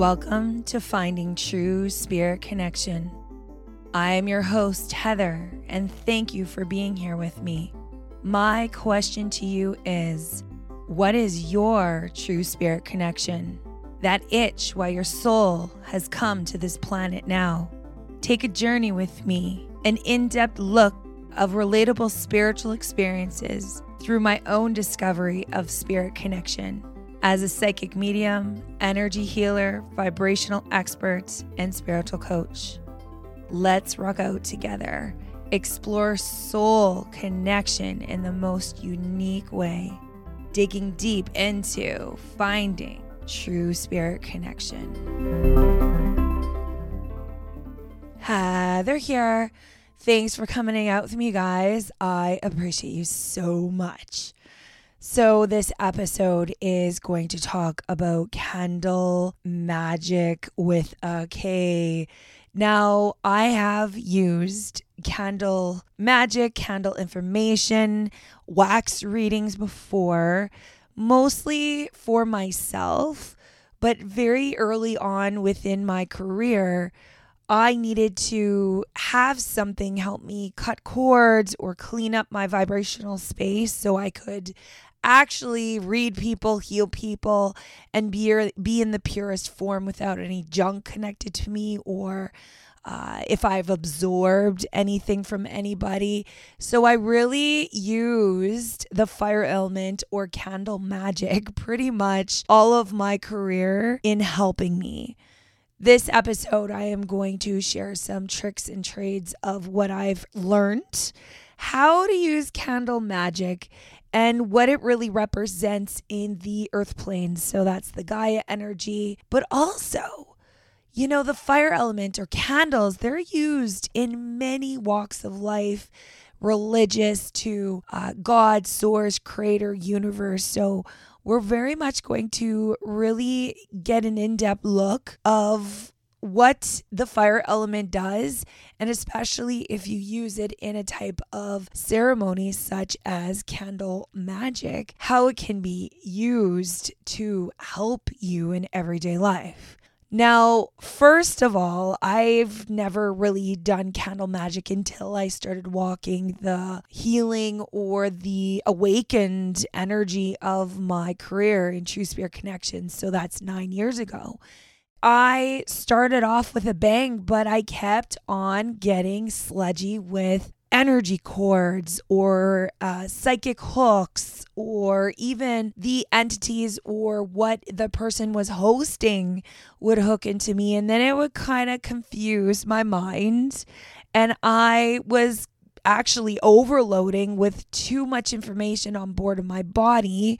Welcome to Finding True Spirit Connection. I am your host, Heather, and thank you for being here with me. My question to you is What is your true spirit connection? That itch why your soul has come to this planet now. Take a journey with me, an in depth look of relatable spiritual experiences through my own discovery of spirit connection as a psychic medium, energy healer, vibrational expert, and spiritual coach. Let's rock out together. Explore soul connection in the most unique way, digging deep into finding true spirit connection. Heather here. Thanks for coming out with me, guys. I appreciate you so much. So, this episode is going to talk about candle magic with a K. Now, I have used candle magic, candle information, wax readings before, mostly for myself, but very early on within my career. I needed to have something help me cut cords or clean up my vibrational space so I could actually read people, heal people, and be be in the purest form without any junk connected to me or uh, if I've absorbed anything from anybody. So I really used the fire element or candle magic pretty much all of my career in helping me. This episode, I am going to share some tricks and trades of what I've learned, how to use candle magic, and what it really represents in the earth plane. So that's the Gaia energy, but also, you know, the fire element or candles, they're used in many walks of life, religious to uh, God, source, creator, universe. So we're very much going to really get an in depth look of what the fire element does, and especially if you use it in a type of ceremony such as candle magic, how it can be used to help you in everyday life. Now, first of all, I've never really done candle magic until I started walking the healing or the awakened energy of my career in True Spirit Connections. So that's nine years ago. I started off with a bang, but I kept on getting sludgy with energy cords or uh, psychic hooks or even the entities or what the person was hosting would hook into me. And then it would kind of confuse my mind. And I was actually overloading with too much information on board of my body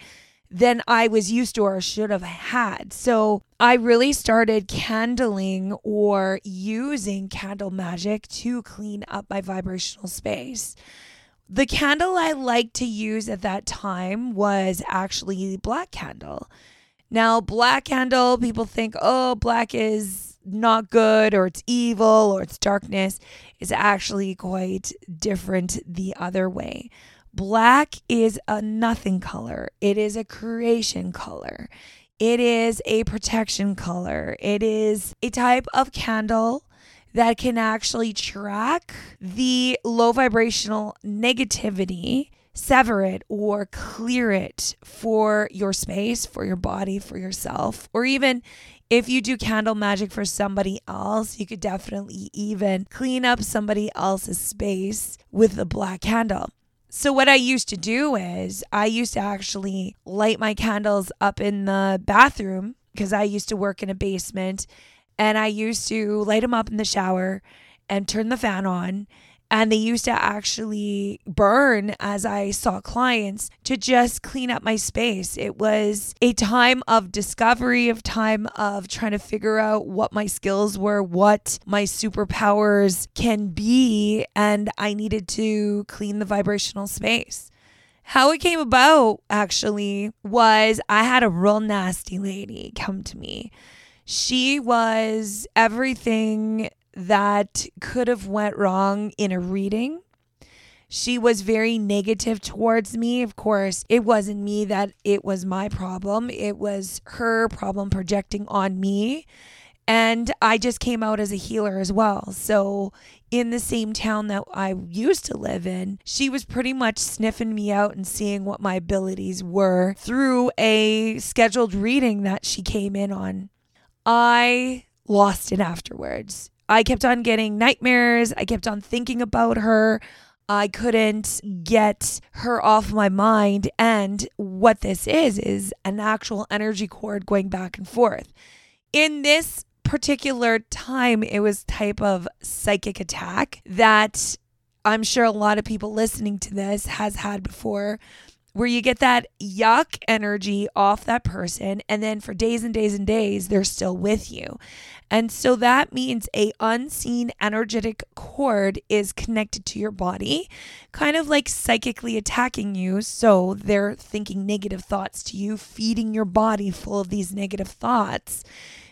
than I was used to or should have had. So I really started candling or using candle magic to clean up my vibrational space. The candle I liked to use at that time was actually black candle. Now, black candle, people think, oh, black is not good or it's evil or it's darkness, is actually quite different the other way. Black is a nothing color, it is a creation color. It is a protection color. It is a type of candle that can actually track the low vibrational negativity, sever it or clear it for your space, for your body, for yourself, or even if you do candle magic for somebody else, you could definitely even clean up somebody else's space with a black candle. So, what I used to do is I used to actually light my candles up in the bathroom because I used to work in a basement and I used to light them up in the shower and turn the fan on and they used to actually burn as I saw clients to just clean up my space. It was a time of discovery, of time of trying to figure out what my skills were, what my superpowers can be, and I needed to clean the vibrational space. How it came about actually was I had a real nasty lady come to me. She was everything that could have went wrong in a reading. She was very negative towards me. Of course, it wasn't me that it was my problem, it was her problem projecting on me. And I just came out as a healer as well. So, in the same town that I used to live in, she was pretty much sniffing me out and seeing what my abilities were through a scheduled reading that she came in on. I lost it afterwards. I kept on getting nightmares. I kept on thinking about her. I couldn't get her off my mind. And what this is, is an actual energy cord going back and forth. In this particular time, it was type of psychic attack that I'm sure a lot of people listening to this has had before where you get that yuck energy off that person and then for days and days and days they're still with you. And so that means a unseen energetic cord is connected to your body, kind of like psychically attacking you. So they're thinking negative thoughts to you, feeding your body full of these negative thoughts.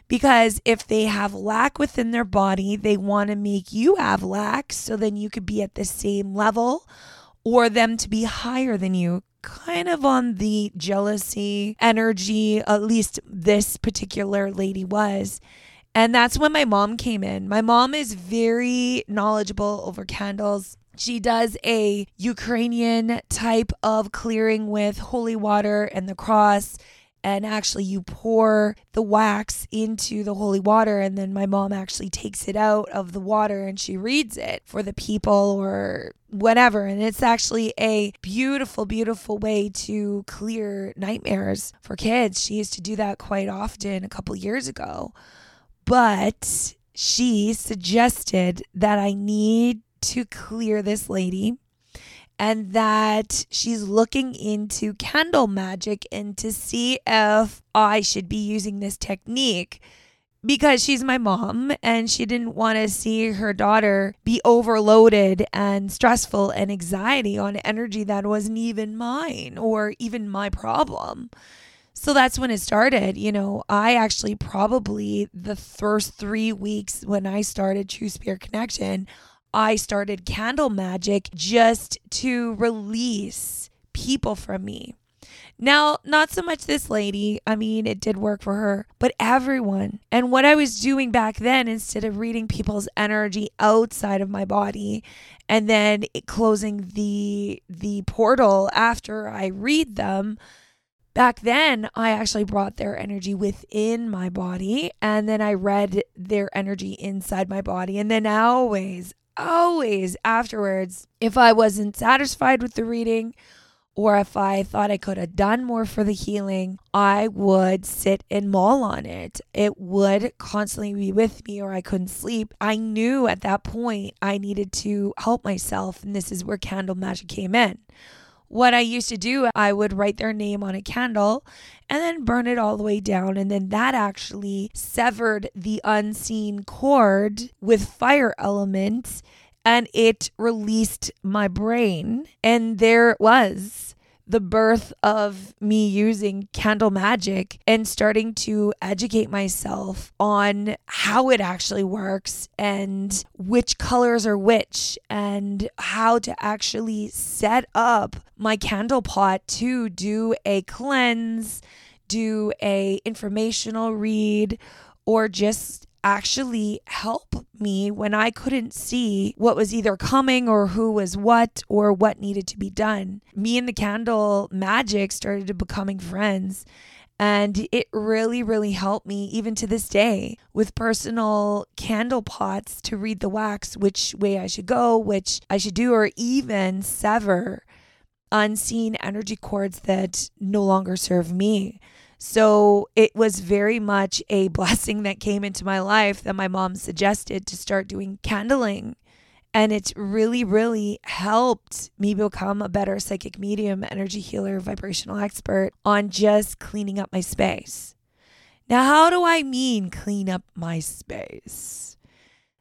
Because if they have lack within their body, they want to make you have lack so then you could be at the same level or them to be higher than you kind of on the jealousy energy, at least this particular lady was. And that's when my mom came in. My mom is very knowledgeable over candles. She does a Ukrainian type of clearing with holy water and the cross and actually you pour the wax into the holy water and then my mom actually takes it out of the water and she reads it for the people or whatever and it's actually a beautiful beautiful way to clear nightmares for kids. She used to do that quite often a couple years ago. But she suggested that i need to clear this lady and that she's looking into candle magic and to see if I should be using this technique because she's my mom and she didn't want to see her daughter be overloaded and stressful and anxiety on energy that wasn't even mine or even my problem. So that's when it started. You know, I actually probably the first three weeks when I started True Spirit Connection, I started candle magic just to release people from me. Now, not so much this lady. I mean, it did work for her, but everyone. And what I was doing back then, instead of reading people's energy outside of my body and then closing the the portal after I read them, back then I actually brought their energy within my body and then I read their energy inside my body. And then always always afterwards, if I wasn't satisfied with the reading or if I thought I could have done more for the healing, I would sit and mull on it. It would constantly be with me or I couldn't sleep. I knew at that point I needed to help myself, and this is where candle magic came in. What I used to do, I would write their name on a candle and then burn it all the way down. And then that actually severed the unseen cord with fire elements and it released my brain. And there it was the birth of me using candle magic and starting to educate myself on how it actually works and which colors are which and how to actually set up my candle pot to do a cleanse, do a informational read or just actually help me when I couldn't see what was either coming or who was what or what needed to be done. Me and the candle magic started becoming friends. And it really, really helped me, even to this day, with personal candle pots to read the wax, which way I should go, which I should do, or even sever unseen energy cords that no longer serve me. So it was very much a blessing that came into my life that my mom suggested to start doing candling. And it's really, really helped me become a better psychic medium, energy healer, vibrational expert on just cleaning up my space. Now, how do I mean clean up my space?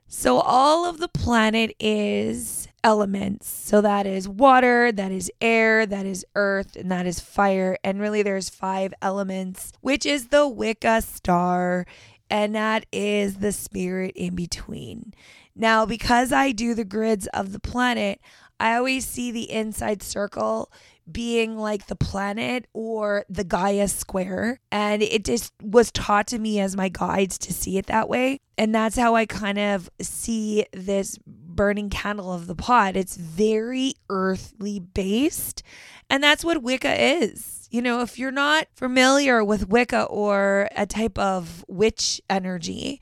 So, all of the planet is elements. So, that is water, that is air, that is earth, and that is fire. And really, there's five elements, which is the Wicca star, and that is the spirit in between. Now, because I do the grids of the planet, I always see the inside circle being like the planet or the Gaia square. And it just was taught to me as my guides to see it that way. And that's how I kind of see this burning candle of the pot. It's very earthly based. And that's what Wicca is. You know, if you're not familiar with Wicca or a type of witch energy,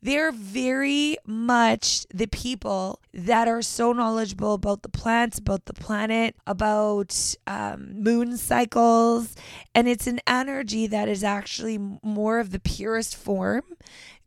they're very much the people that are so knowledgeable about the plants, about the planet, about um, moon cycles. And it's an energy that is actually more of the purest form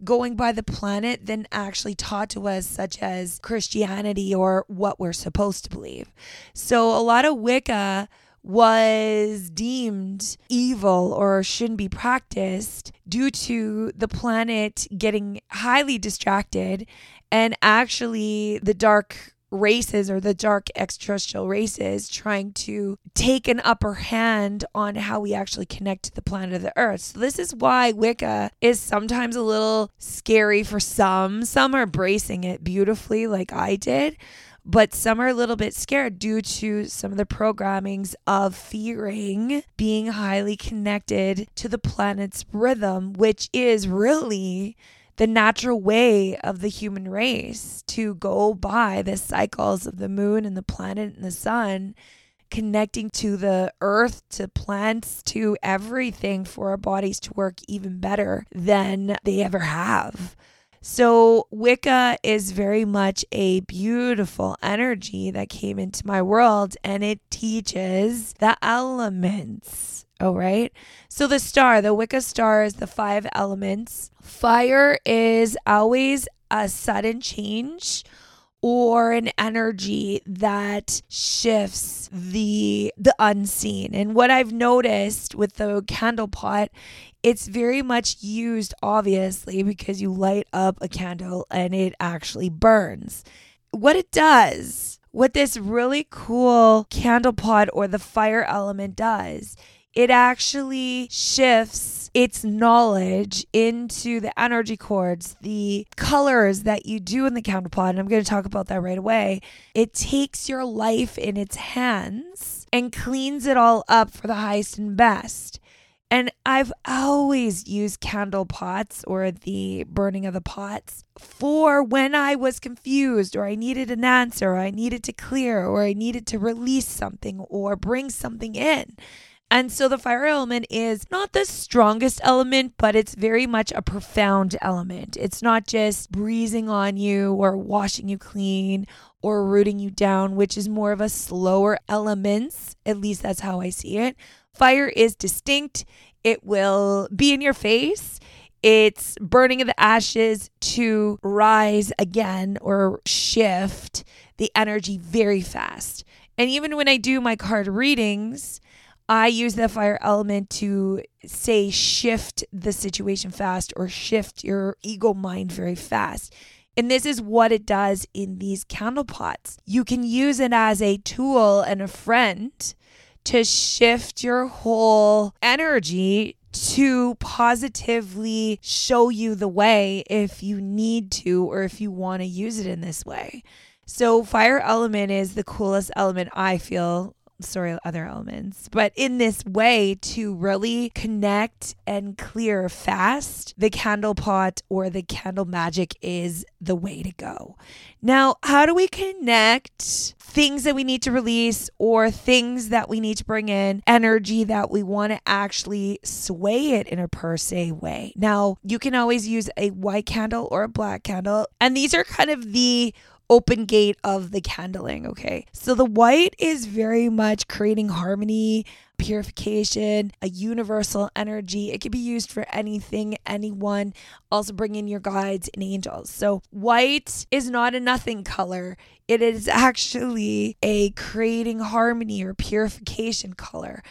going by the planet than actually taught to us, such as Christianity or what we're supposed to believe. So a lot of Wicca was deemed evil or shouldn't be practiced due to the planet getting highly distracted and actually the dark races or the dark extraterrestrial races trying to take an upper hand on how we actually connect to the planet of the earth. So this is why Wicca is sometimes a little scary for some. Some are bracing it beautifully like I did but some are a little bit scared due to some of the programmings of fearing being highly connected to the planet's rhythm, which is really the natural way of the human race to go by the cycles of the moon and the planet and the sun connecting to the earth, to plants, to everything for our bodies to work even better than they ever have. So, Wicca is very much a beautiful energy that came into my world and it teaches the elements. All right. So, the star, the Wicca star is the five elements. Fire is always a sudden change or an energy that shifts the the unseen. And what I've noticed with the candle pot, it's very much used obviously because you light up a candle and it actually burns. What it does, what this really cool candle pot or the fire element does, it actually shifts its knowledge into the energy cords, the colors that you do in the candle pot. And I'm going to talk about that right away. It takes your life in its hands and cleans it all up for the highest and best. And I've always used candle pots or the burning of the pots for when I was confused or I needed an answer or I needed to clear or I needed to release something or bring something in. And so the fire element is not the strongest element, but it's very much a profound element. It's not just breezing on you or washing you clean or rooting you down, which is more of a slower elements. At least that's how I see it. Fire is distinct. It will be in your face. It's burning of the ashes to rise again or shift the energy very fast. And even when I do my card readings, I use the fire element to say shift the situation fast or shift your ego mind very fast. And this is what it does in these candle pots. You can use it as a tool and a friend to shift your whole energy to positively show you the way if you need to or if you want to use it in this way. So, fire element is the coolest element I feel sorry, other elements, but in this way to really connect and clear fast, the candle pot or the candle magic is the way to go. Now, how do we connect things that we need to release or things that we need to bring in, energy that we want to actually sway it in a per se way? Now, you can always use a white candle or a black candle, and these are kind of the open gate of the candling. Okay. So the white is very much creating harmony, purification, a universal energy. It can be used for anything, anyone. Also, bring in your guides and angels. So, white is not a nothing color. It is actually a creating harmony or purification color.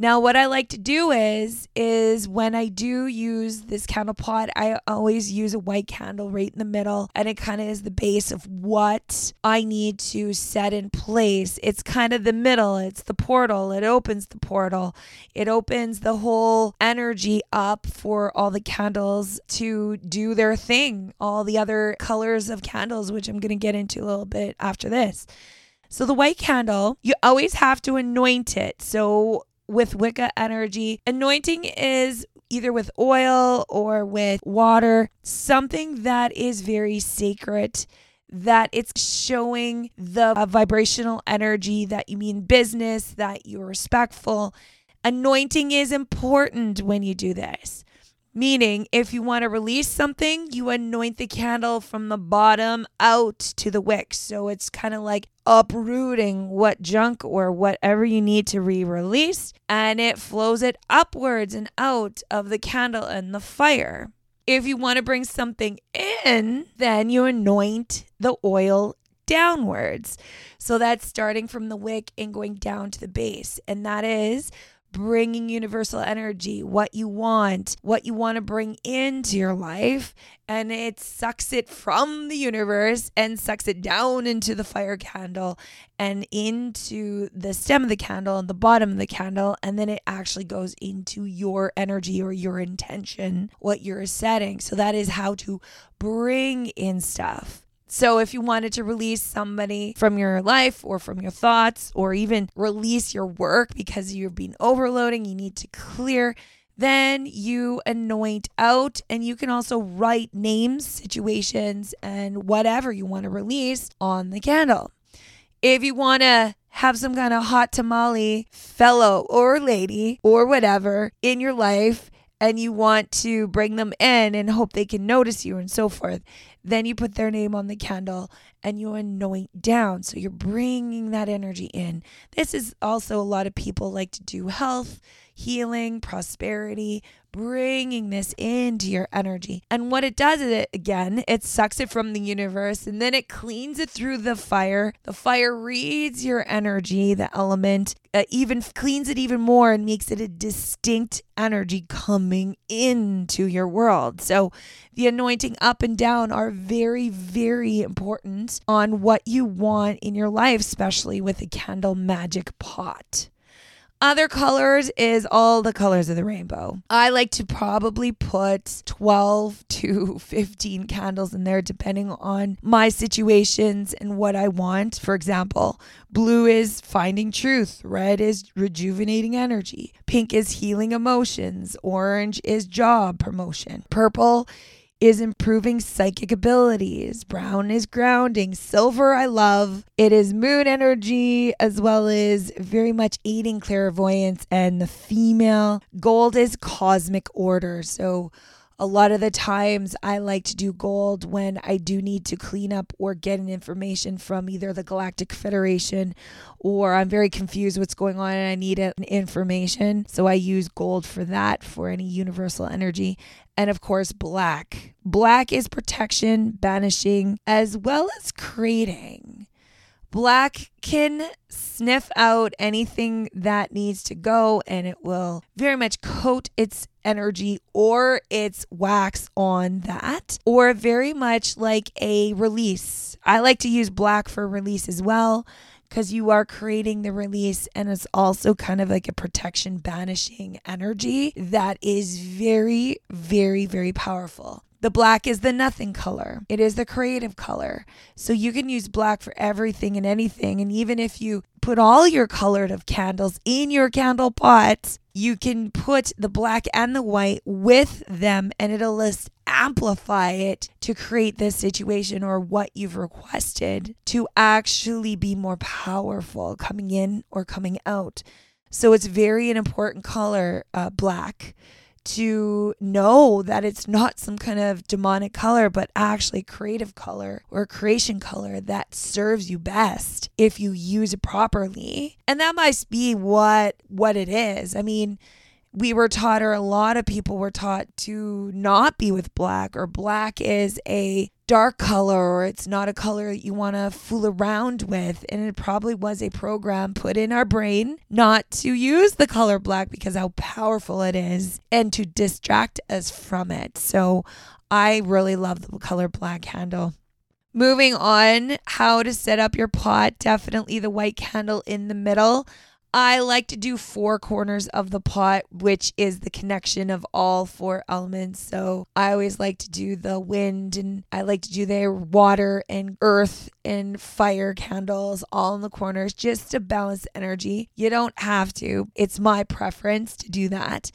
Now, what I like to do is, is when I do use this candle pot, I always use a white candle right in the middle, and it kind of is the base of what I need to set in place. It's kind of the middle, it's the portal, it opens the portal, it opens the whole energy up for all the candles to do their thing, all the other colors of candles, which I'm going to get into a little bit after this. So the white candle, you always have to anoint it. So with Wicca energy, anointing is either with oil or with water, something that is very sacred that it's showing the vibrational energy that you mean business, that you're respectful. Anointing is important when you do this. Meaning, if you want to release something, you anoint the candle from the bottom out to the wick. So it's kind of like uprooting what junk or whatever you need to re release, and it flows it upwards and out of the candle and the fire. If you want to bring something in, then you anoint the oil downwards. So that's starting from the wick and going down to the base. And that is bringing universal energy, what you want, what you want to bring into your life. And it sucks it from the universe and sucks it down into the fire candle and into the stem of the candle and the bottom of the candle. And then it actually goes into your energy or your intention, what you're setting. So that is how to bring in stuff. So, if you wanted to release somebody from your life or from your thoughts, or even release your work because you've been overloading, you need to clear, then you anoint out and you can also write names, situations, and whatever you want to release on the candle. If you want to have some kind of hot tamale fellow or lady or whatever in your life, and you want to bring them in and hope they can notice you and so forth, then you put their name on the candle and you anoint down. So you're bringing that energy in. This is also a lot of people like to do health, healing, prosperity, bringing this into your energy. And what it does is it again, it sucks it from the universe and then it cleans it through the fire. The fire reads your energy, the element, uh, even cleans it even more and makes it a distinct energy coming into your world. So the anointing up and down are very, very important on what you want in your life, especially with a candle magic pot. Other colors is all the colors of the rainbow. I like to probably put 12 to 15 candles in there depending on my situations and what I want. For example, blue is finding truth, red is rejuvenating energy, pink is healing emotions, orange is job promotion, purple is improving psychic abilities. Brown is grounding. Silver, I love. It is moon energy as well as very much aiding clairvoyance and the female. Gold is cosmic order. So, a lot of the times I like to do gold when I do need to clean up or get an information from either the Galactic Federation or I'm very confused what's going on and I need an information. So I use gold for that for any universal energy. And of course, black. Black is protection, banishing, as well as creating. Black can sniff out anything that needs to go and it will very much coat its energy or its wax on that, or very much like a release. I like to use black for release as well because you are creating the release and it's also kind of like a protection banishing energy that is very, very, very powerful. The black is the nothing color. It is the creative color. So you can use black for everything and anything. And even if you put all your colored of candles in your candle pot, you can put the black and the white with them and it'll just amplify it to create this situation or what you've requested to actually be more powerful coming in or coming out. So it's very an important color, uh, black to know that it's not some kind of demonic color, but actually creative color or creation color that serves you best if you use it properly. And that must be what what it is. I mean, we were taught, or a lot of people were taught to not be with black, or black is a dark color or it's not a color that you want to fool around with. And it probably was a program put in our brain not to use the color black because how powerful it is and to distract us from it. So I really love the color black candle. Moving on, how to set up your pot. Definitely the white candle in the middle. I like to do four corners of the pot, which is the connection of all four elements. So I always like to do the wind and I like to do the water and earth and fire candles all in the corners just to balance energy. You don't have to, it's my preference to do that.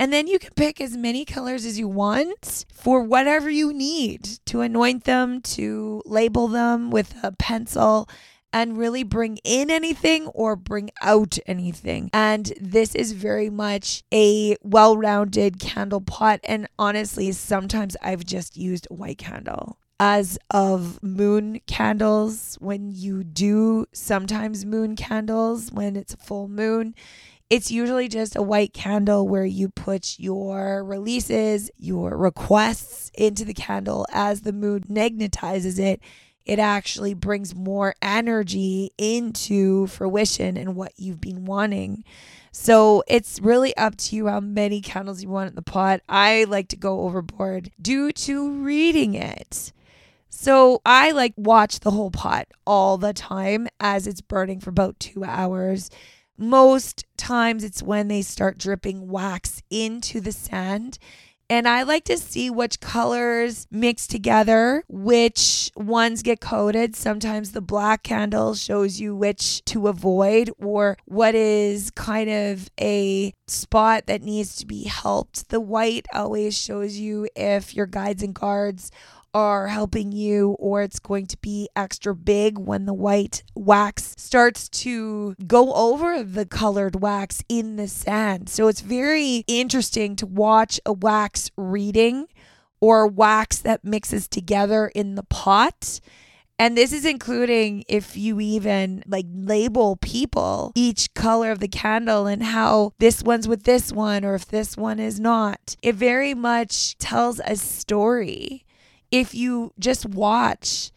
And then you can pick as many colors as you want for whatever you need to anoint them, to label them with a pencil and really bring in anything or bring out anything. And this is very much a well rounded candle pot. And honestly, sometimes I've just used a white candle. As of moon candles, when you do sometimes moon candles, when it's a full moon, it's usually just a white candle where you put your releases, your requests into the candle as the moon magnetizes it. It actually brings more energy into fruition and what you've been wanting. So it's really up to you how many candles you want in the pot. I like to go overboard due to reading it. So I like watch the whole pot all the time as it's burning for about 2 hours most times it's when they start dripping wax into the sand. And I like to see which colors mix together, which ones get coated. Sometimes the black candle shows you which to avoid or what is kind of a spot that needs to be helped. The white always shows you if your guides and guards are helping you, or it's going to be extra big when the white wax starts to go over the colored wax in the sand. So it's very interesting to watch a wax reading or wax that mixes together in the pot. And this is including if you even like label people each color of the candle and how this one's with this one or if this one is not. It very much tells a story if you just watch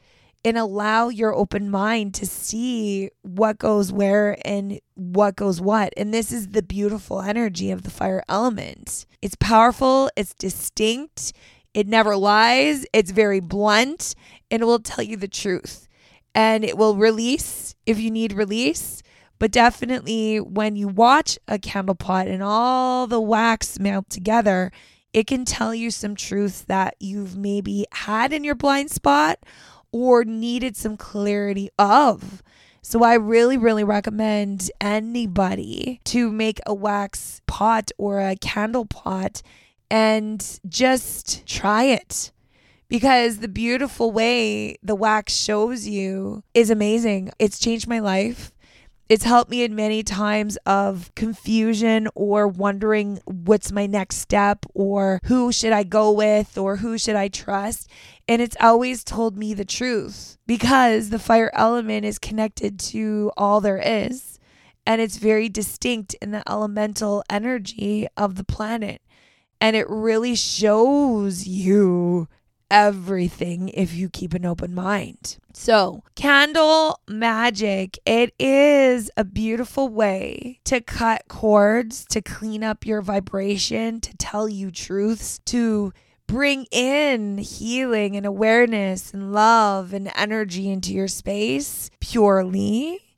and allow your open mind to see what goes where and what goes what. And this is the beautiful energy of the fire element. It's powerful, it's distinct, it never lies, it's very blunt, and it will tell you the truth. And it will release if you need release. But definitely, when you watch a candle pot and all the wax melt together, it can tell you some truths that you've maybe had in your blind spot or needed some clarity of. So I really, really recommend anybody to make a wax pot or a candle pot and just try it because the beautiful way the wax shows you is amazing. It's changed my life. It's helped me in many times of confusion or wondering what's my next step or who should I go with or who should I trust. And it's always told me the truth because the fire element is connected to all there is. And it's very distinct in the elemental energy of the planet. And it really shows you everything if you keep an open mind. So, candle magic, it is a beautiful way to cut cords, to clean up your vibration, to tell you truths, to bring in healing and awareness and love and energy into your space purely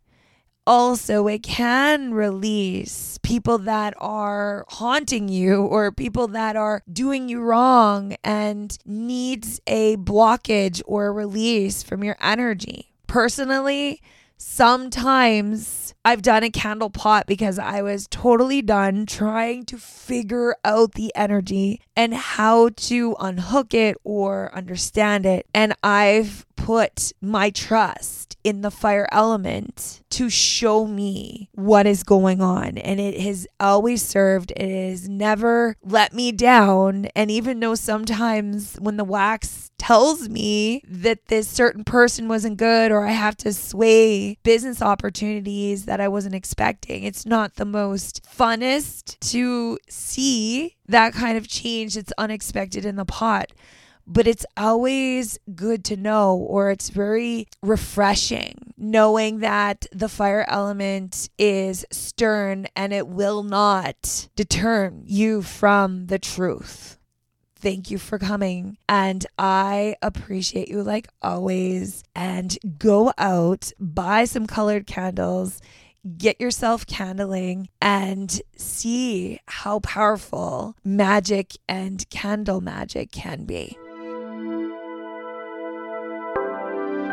also it can release people that are haunting you or people that are doing you wrong and needs a blockage or release from your energy. Personally, sometimes I've done a candle pot because I was totally done trying to figure out the energy and how to unhook it or understand it. And I've put my trust in the fire element to show me what is going on. And it has always served, it has never let me down. And even though sometimes when the wax tells me that this certain person wasn't good or I have to sway business opportunities that I wasn't expecting, it's not the most funnest to see that kind of change that's unexpected in the pot but it's always good to know, or it's very refreshing knowing that the fire element is stern and it will not deter you from the truth. Thank you for coming. And I appreciate you like always. And go out, buy some colored candles get yourself candling and see how powerful magic and candle magic can be.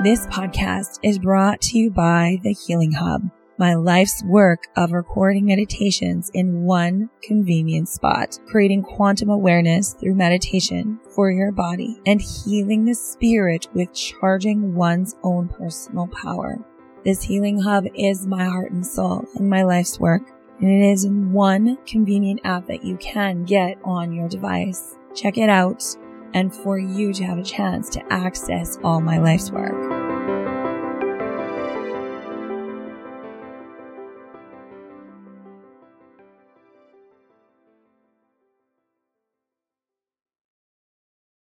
This podcast is brought to you by the Healing Hub, my life's work of recording meditations in one convenient spot, creating quantum awareness through meditation for your body and healing the spirit with charging one's own personal power. This healing hub is my heart and soul and my life's work, and it is in one convenient app that you can get on your device. Check it out and for you to have a chance to access all my life's work.